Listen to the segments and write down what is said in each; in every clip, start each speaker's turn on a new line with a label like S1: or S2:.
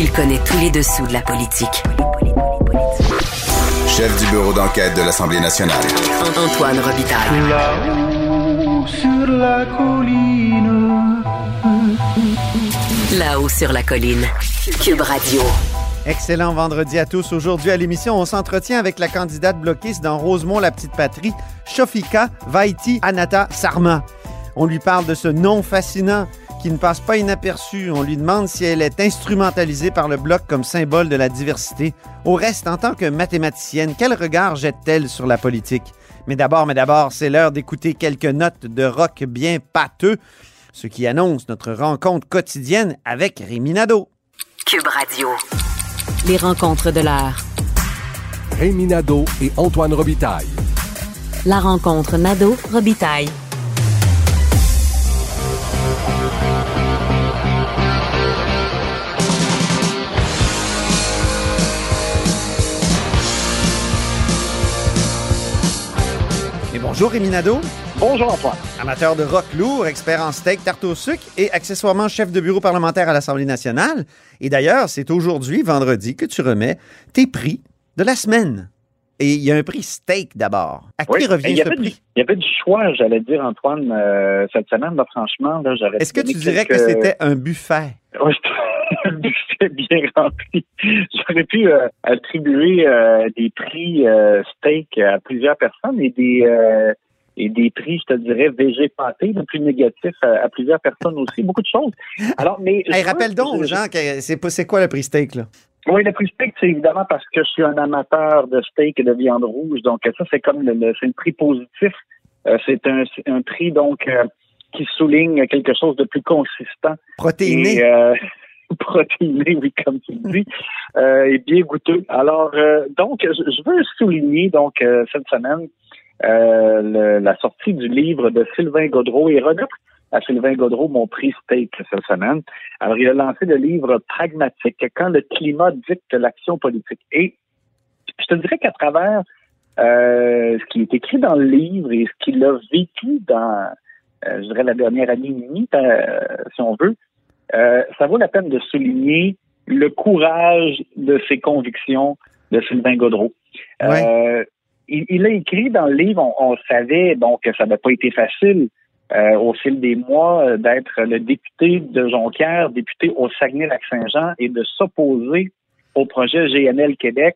S1: Il connaît tous les dessous de la politique.
S2: Chef du bureau d'enquête de l'Assemblée nationale.
S1: Antoine Robitaille.
S3: Là-haut sur la colline.
S1: Là-haut sur la colline. Cube Radio.
S4: Excellent vendredi à tous. Aujourd'hui à l'émission, on s'entretient avec la candidate bloquiste dans Rosemont, la petite patrie, Shofika Vaiti Anata Sarma. On lui parle de ce nom fascinant qui ne passe pas inaperçu. On lui demande si elle est instrumentalisée par le bloc comme symbole de la diversité. Au reste, en tant que mathématicienne, quel regard jette-t-elle sur la politique? Mais d'abord, mais d'abord, c'est l'heure d'écouter quelques notes de rock bien pâteux, ce qui annonce notre rencontre quotidienne avec Rémi Nadeau.
S1: Cube Radio. Les rencontres de l'heure.
S5: Rémi Nadeau et Antoine Robitaille.
S1: La rencontre Nadeau-Robitaille.
S4: Bonjour Rémi Nadeau.
S6: Bonjour Antoine.
S4: Amateur de rock lourd, expert en steak, tarte au sucre et accessoirement chef de bureau parlementaire à l'Assemblée nationale. Et d'ailleurs, c'est aujourd'hui, vendredi, que tu remets tes prix de la semaine. Et il y a un prix steak d'abord. À qui revient ce prix?
S6: Il y avait du choix, j'allais dire, Antoine, euh, cette semaine, là, franchement. Là, j'aurais
S4: Est-ce que tu dirais que c'était un buffet?
S6: Oui, c'était bien rempli. J'aurais pu euh, attribuer euh, des prix euh, steak à plusieurs personnes et des et des prix, je te dirais, végé pâté, le plus négatif à, à plusieurs personnes aussi. Beaucoup de choses. Alors, mais
S4: Hey, rappelle donc aux
S6: je-
S4: gens que c'est quoi le prix steak, là?
S6: Oui, le prix steak, c'est évidemment parce que je suis un amateur de steak et de viande rouge. Donc, ça, c'est comme le, le- c'est le prix positif. C'est un, prix, donc, qui souligne quelque chose de plus consistant.
S4: Protéiné.
S6: Et, euh, protéiné, oui, comme tu le dis, euh, et bien goûteux. Alors, euh, donc, je, veux souligner, donc, euh, cette semaine, euh, la sortie du livre de Sylvain Godreau et remettre à Sylvain Godreau mon prix steak cette semaine. Alors, il a lancé le livre Pragmatique quand le climat dicte l'action politique. Et je te dirais qu'à travers euh, ce qui est écrit dans le livre et ce qu'il a vécu dans, euh, je dirais, la dernière année et demie, si on veut, euh, ça vaut la peine de souligner le courage de ses convictions de Sylvain Godreau.
S4: Ouais.
S6: Euh, il, il a écrit dans le livre, on, on savait donc que ça n'avait pas été facile euh, au fil des mois euh, d'être le député de Jonquière, député au Saguenay-Lac-Saint-Jean et de s'opposer au projet GNL Québec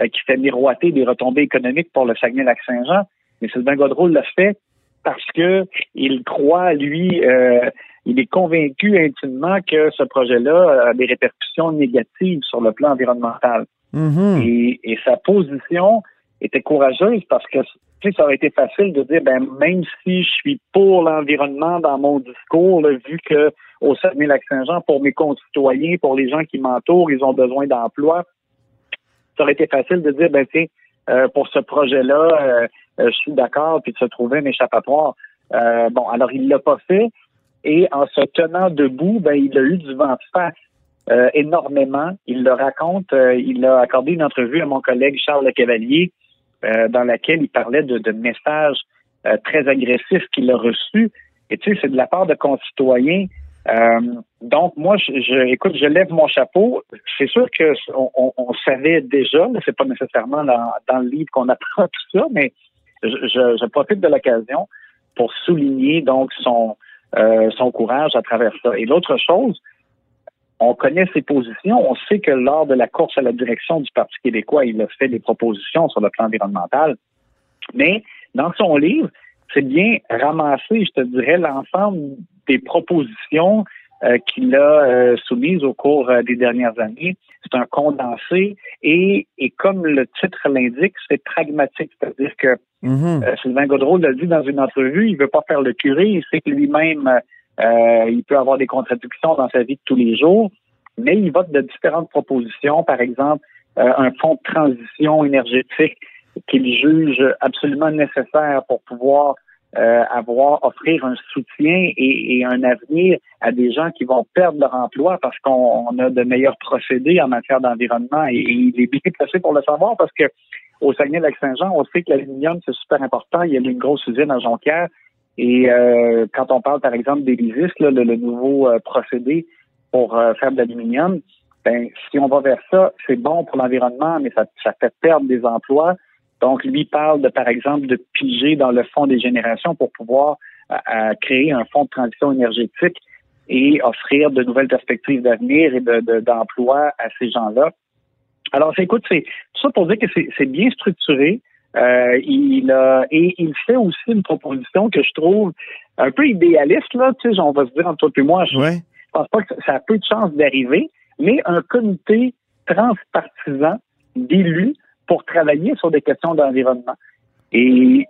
S6: euh, qui fait miroiter des retombées économiques pour le Saguenay-Lac-Saint-Jean. Mais Sylvain Godreau l'a fait parce que il croit, lui, euh, il est convaincu intimement que ce projet-là a des répercussions négatives sur le plan environnemental.
S4: Mhm.
S6: Et, et sa position était courageuse parce que tu sais, ça aurait été facile de dire ben même si je suis pour l'environnement dans mon discours, là, vu que au Saguenay-Lac-Saint-Jean, pour mes concitoyens, pour les gens qui m'entourent, ils ont besoin d'emploi, ça aurait été facile de dire ben tiens, euh, pour ce projet-là, euh, euh, je suis d'accord, puis de se trouver un échappatoire. Euh, bon, alors il l'a pas fait, et en se tenant debout, ben il a eu du vent de face euh, énormément. Il le raconte. euh, il a accordé une entrevue à mon collègue Charles Le Cavalier euh, dans laquelle il parlait de, de messages euh, très agressifs qu'il a reçus. Et tu sais, c'est de la part de concitoyens. Euh, donc moi, je, je, écoute, je lève mon chapeau. C'est sûr que on, on, on savait déjà, c'est pas nécessairement dans, dans le livre qu'on apprend tout ça, mais je, je profite de l'occasion pour souligner donc son euh, son courage à travers ça. Et l'autre chose, on connaît ses positions. On sait que lors de la course à la direction du Parti québécois, il a fait des propositions sur le plan environnemental. Mais dans son livre, c'est bien ramassé, je te dirais, l'ensemble des propositions euh, qu'il a euh, soumises au cours euh, des dernières années. C'est un condensé et, et comme le titre l'indique, c'est pragmatique. C'est-à-dire que
S4: Mhm.
S6: euh, Sylvain Godreau l'a dit dans une entrevue, il veut pas faire le curé, il sait que lui-même, euh, il peut avoir des contradictions dans sa vie de tous les jours, mais il vote de différentes propositions, par exemple, euh, un fonds de transition énergétique qu'il juge absolument nécessaire pour pouvoir euh, avoir, offrir un soutien et, et un avenir à des gens qui vont perdre leur emploi parce qu'on on a de meilleurs procédés en matière d'environnement et, et il est bien placé pour le savoir parce que au Saguenay-Lac-Saint-Jean, on sait que l'aluminium, c'est super important. Il y a une grosse usine à Jonquière. Et euh, quand on parle, par exemple, là, le, le nouveau euh, procédé pour euh, faire de l'aluminium, ben, si on va vers ça, c'est bon pour l'environnement, mais ça, ça fait perdre des emplois. Donc, lui parle de, par exemple, de piger dans le fonds des générations pour pouvoir euh, créer un fonds de transition énergétique et offrir de nouvelles perspectives d'avenir et d'emploi de, à ces gens-là. Alors, écoute, c'est tout ça pour dire que c'est bien structuré. Euh, il a, et il fait aussi une proposition que je trouve un peu idéaliste, là, tu sais, on va se dire entre toi et moi, je pense pas que ça a peu de chance d'arriver, mais un comité transpartisan d'élus pour travailler sur des questions d'environnement. Et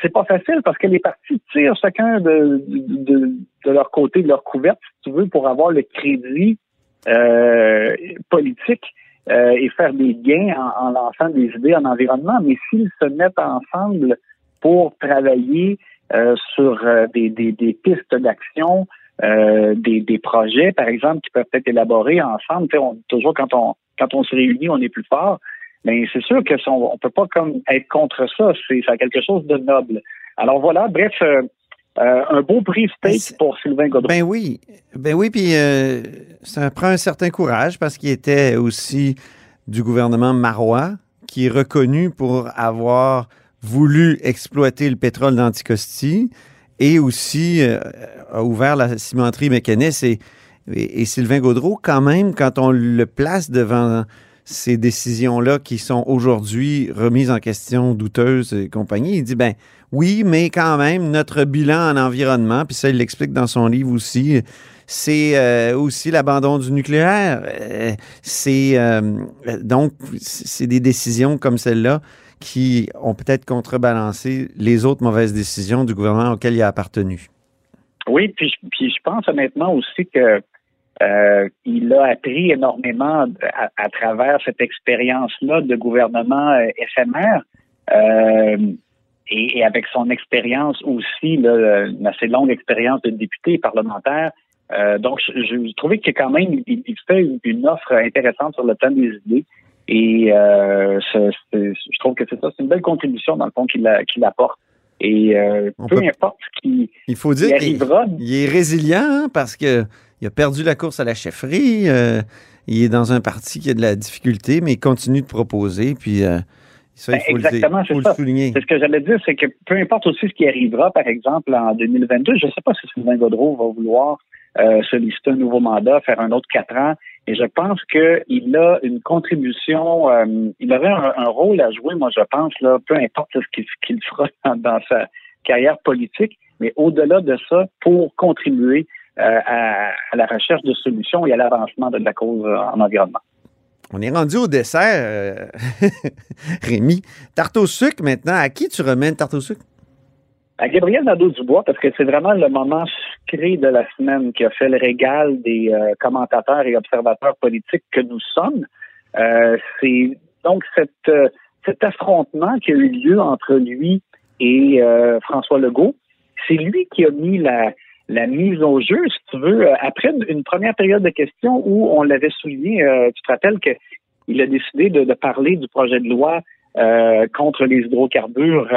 S6: c'est pas facile parce que les partis tirent chacun de, de, de, leur côté, de leur couverte, si tu veux, pour avoir le crédit euh, politique euh, et faire des gains en, lançant des idées en environnement. Mais s'ils se mettent ensemble pour travailler euh, sur des, des, pistes d'action, des, projets, par exemple, qui peuvent être élaborés ensemble, toujours quand on quand on se réunit, on est plus fort. Mais c'est sûr que on, peut pas comme être contre ça. C'est quelque chose de noble. Alors voilà, bref, euh, euh, un beau prix steak pour Sylvain Godreau.
S4: Ben oui, ben oui, puis euh, ça prend un certain courage parce qu'il était aussi du gouvernement marois, qui est reconnu pour avoir voulu exploiter le pétrole d'Anticosti et aussi a ouvert la cimenterie mécaniste et, et, Sylvain Gaudreau, quand même, quand on le place devant ces décisions-là qui sont aujourd'hui remises en question, douteuses et compagnie. Il dit, ben oui, mais quand même, notre bilan en environnement, puis ça, il l'explique dans son livre aussi, c'est euh, aussi l'abandon du nucléaire. Euh, c'est euh, donc, c'est des décisions comme celle-là qui ont peut-être contrebalancé les autres mauvaises décisions du gouvernement auquel il a appartenu.
S6: Oui, puis, je pense honnêtement aussi que il a appris énormément à, travers cette expérience-là de gouvernement éphémère et, avec son expérience aussi, là, une assez longue expérience de député parlementaire. donc, je, trouvais que quand même, il, fait une, offre intéressante sur le plan des idées. Et je trouve que c'est ça, c'est une belle contribution dans le fond qu'il apporte. Et peu importe ce qui,
S4: il faut dire arrivera. Il est résilient hein, parce que il a perdu la course à la chefferie. Euh, il est dans un parti qui a de la difficulté, mais il continue de proposer. Puis euh, ça, il ben, faut,
S6: Exactement,
S4: le, souligner.
S6: C'est ce que j'allais dire, c'est que peu importe aussi ce qui arrivera, par exemple, en 2022, je ne sais pas si Sylvain Godreau va vouloir euh, solliciter un nouveau mandat, faire un autre quatre ans. Et je pense qu'il a une contribution, il aurait un, rôle à jouer, moi je pense, là, peu importe ce qu'il fera dans sa carrière politique, mais au-delà de ça, pour contribuer euh, à, la recherche de solutions et à l'avancement de la cause en environnement.
S4: On est rendu au dessert, euh, Rémi. Tarte au sucre maintenant. À qui tu remènes tarte au sucre?
S6: À Gabriel Nadeau-Dubois, parce que c'est vraiment le moment sucré de la semaine qui a fait le régal des euh, commentateurs et observateurs politiques que nous sommes. c'est donc cet affrontement qui a eu lieu entre lui et François Legault. C'est lui qui a mis la, la mise au jeu, si tu veux, euh, après une première période de questions où on l'avait souligné, euh, tu te rappelles qu'il a décidé de, parler du projet de loi euh, contre les hydrocarbures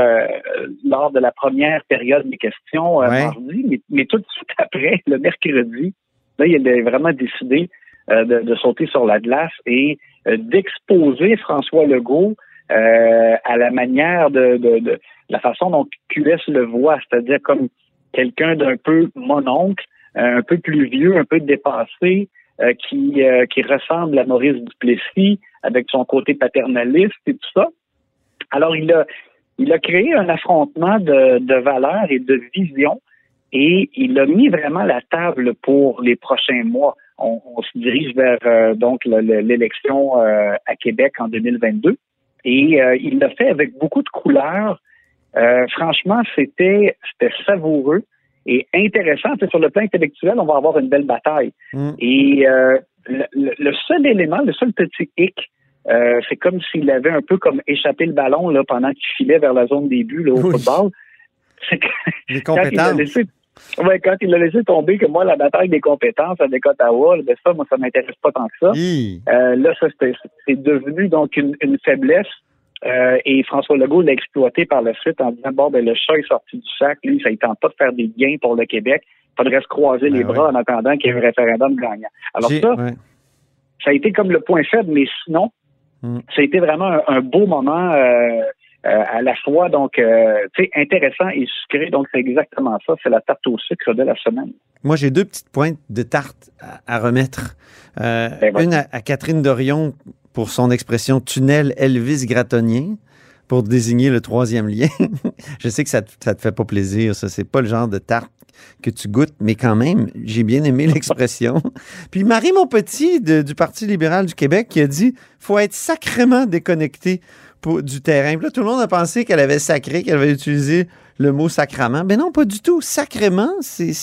S6: lors de la première période des questions mardi, mais, tout de suite après, le mercredi, là, il a vraiment décidé de, sauter sur la glace et d'exposer François Legault à la manière de, de, la façon dont QS le voit, c'est-à-dire comme quelqu'un d'un peu mononcle, euh, un peu plus vieux, un peu dépassé, euh, qui, euh, qui ressemble à Maurice Duplessis avec son côté paternaliste et tout ça. Alors, il a, il a créé un affrontement de, de valeurs et de visions et il a mis vraiment la table pour les prochains mois. On, se dirige vers donc l'élection à Québec en 2022 et il l'a fait avec beaucoup de couleurs, euh, franchement, c'était c'était savoureux et intéressant. sur le plan intellectuel, on va avoir une belle bataille. Mm. Et euh, le, seul élément, le seul petit hic, euh, c'est comme s'il avait un peu comme échappé le ballon là, pendant qu'il filait vers la zone des buts au football.
S4: C'est quand il a laissé
S6: Ouais, quand il a laissé tomber que moi, la bataille des compétences avec Ottawa, ben ça, moi, ça m'intéresse pas tant que ça. là, ça, c'est devenu donc une faiblesse euh, et François Legault l'a exploité par la suite en disant bon, ben, le chat est sorti du sac, lui, ça ne tente pas de faire des gains pour le Québec. Il faudrait se croiser les ben bras en attendant qu'il y ait un référendum gagnant. Alors ça, ça a été comme le point faible, mais sinon,
S4: Mm.
S6: ça a été vraiment un, un beau moment euh, euh, à la fois, donc, euh, tu sais, intéressant et sucré. Donc, c'est exactement ça. C'est la tarte au sucre de la semaine.
S4: Moi, j'ai deux petites pointes de tarte à, à remettre. Euh,
S6: Ben,
S4: une à, à Catherine Dorion pour son expression tunnel Elvis gratonnier pour désigner le troisième lien. Je sais que ça te, ça te fait pas plaisir, ça. C'est pas le genre de tarte que tu goûtes, mais quand même, j'ai bien aimé l'expression. Puis Marie Montpetit de- du Parti libéral du Québec qui a dit faut être sacrément déconnecté pour- du terrain. Puis là, tout le monde a pensé qu'elle avait sacré, qu'elle avait utilisé le mot sacrament. Ben non, pas du tout. Sacrément, c'est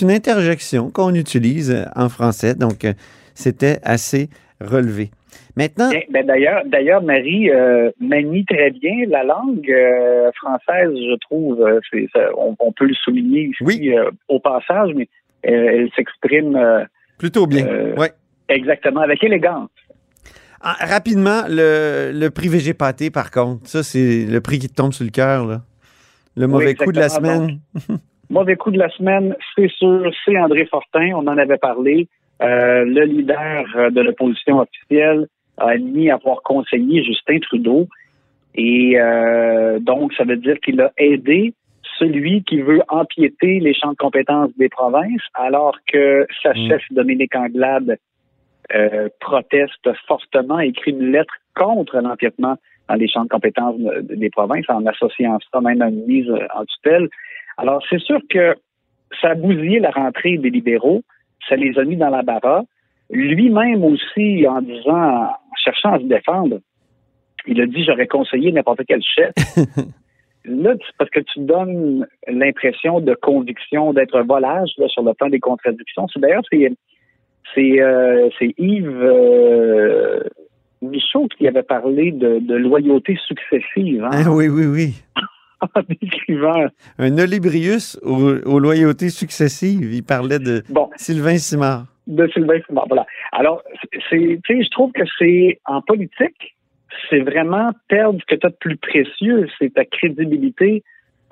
S4: une interjection qu'on utilise en français. Donc, euh, c'était assez relevé. Maintenant,
S6: Bien, ben, d'ailleurs, d'ailleurs, Marie euh, manie très bien la langue euh, française, je trouve. Euh, ça- on, on peut le souligner ici
S4: Oui.
S6: euh, au passage, mais elle s'exprime
S4: plutôt bien. ouais.
S6: exactement avec élégance.
S4: Ah, rapidement, le, le prix VG Pâté, par contre, ça, c'est le prix qui te tombe sur le cœur. là. Le mauvais coup de la semaine.
S6: Mauvais coup de la semaine, c'est sûr, c'est André Fortin. On en avait parlé. Euh, le leader euh, de l'opposition officielle a admis avoir conseillé Justin Trudeau. Et euh, donc, ça veut dire qu'il a aidé celui qui veut empiéter les champs de compétences des provinces, alors que sa
S4: Mm.
S6: chef Dominique Anglade euh, proteste fortement, écrit une lettre contre l'empiètement dans les champs de compétences de- des provinces, en associant ça même à une mise en tutelle. Alors, c'est sûr que ça a bousillé la rentrée des libéraux, ça les a mis dans la barra. Lui-même aussi, en disant, en cherchant à se défendre, il a dit j'aurais conseillé n'importe quel chef. Là, parce que tu donnes l'impression de conviction, d'être volage là, sur le plan des contradictions. C'est d'ailleurs c'est c'est euh, Yves euh, Michaud qui avait parlé de, de loyauté successive hein,
S4: Ah oui, oui, oui.
S6: en.
S4: Un Olibrius aux, aux loyautés successives. Il parlait de
S6: Bon,
S4: Sylvain Simard.
S6: de Sylvain Simard. Voilà. Alors, c'est, tu sais, je trouve que c'est en politique, c'est vraiment perdre ce que tu as de plus précieux, c'est ta crédibilité.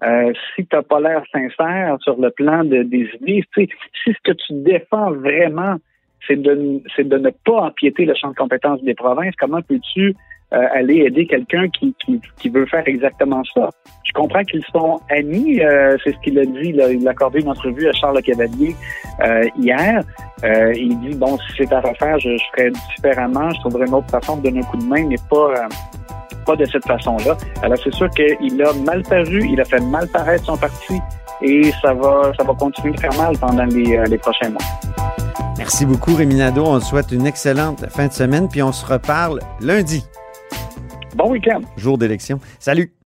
S6: Euh, si tu n'as pas l'air sincère sur le plan de, des idées, si ce que tu défends vraiment, c'est de, c'est de ne pas empiéter le champ de compétences des provinces, comment peux-tu euh, aller aider quelqu'un qui, qui, qui veut faire exactement ça? Je comprends qu'ils sont amis, euh, c'est ce qu'il a dit, là, il a accordé une entrevue à Charles Cavalier euh, hier. Euh, il dit bon, si c'est à refaire, je, je ferais différemment, je trouverais une autre façon de donner un coup de main, mais pas euh, pas de cette façon-là. Alors c'est sûr qu'il a mal paru, il a fait mal paraître son parti et ça va ça va continuer de faire mal pendant les, euh, les prochains mois.
S4: Merci beaucoup, Rémi Nadeau. On te souhaite une excellente fin de semaine, puis on se reparle lundi,
S6: Bon week-end.
S4: jour d'élection. Salut!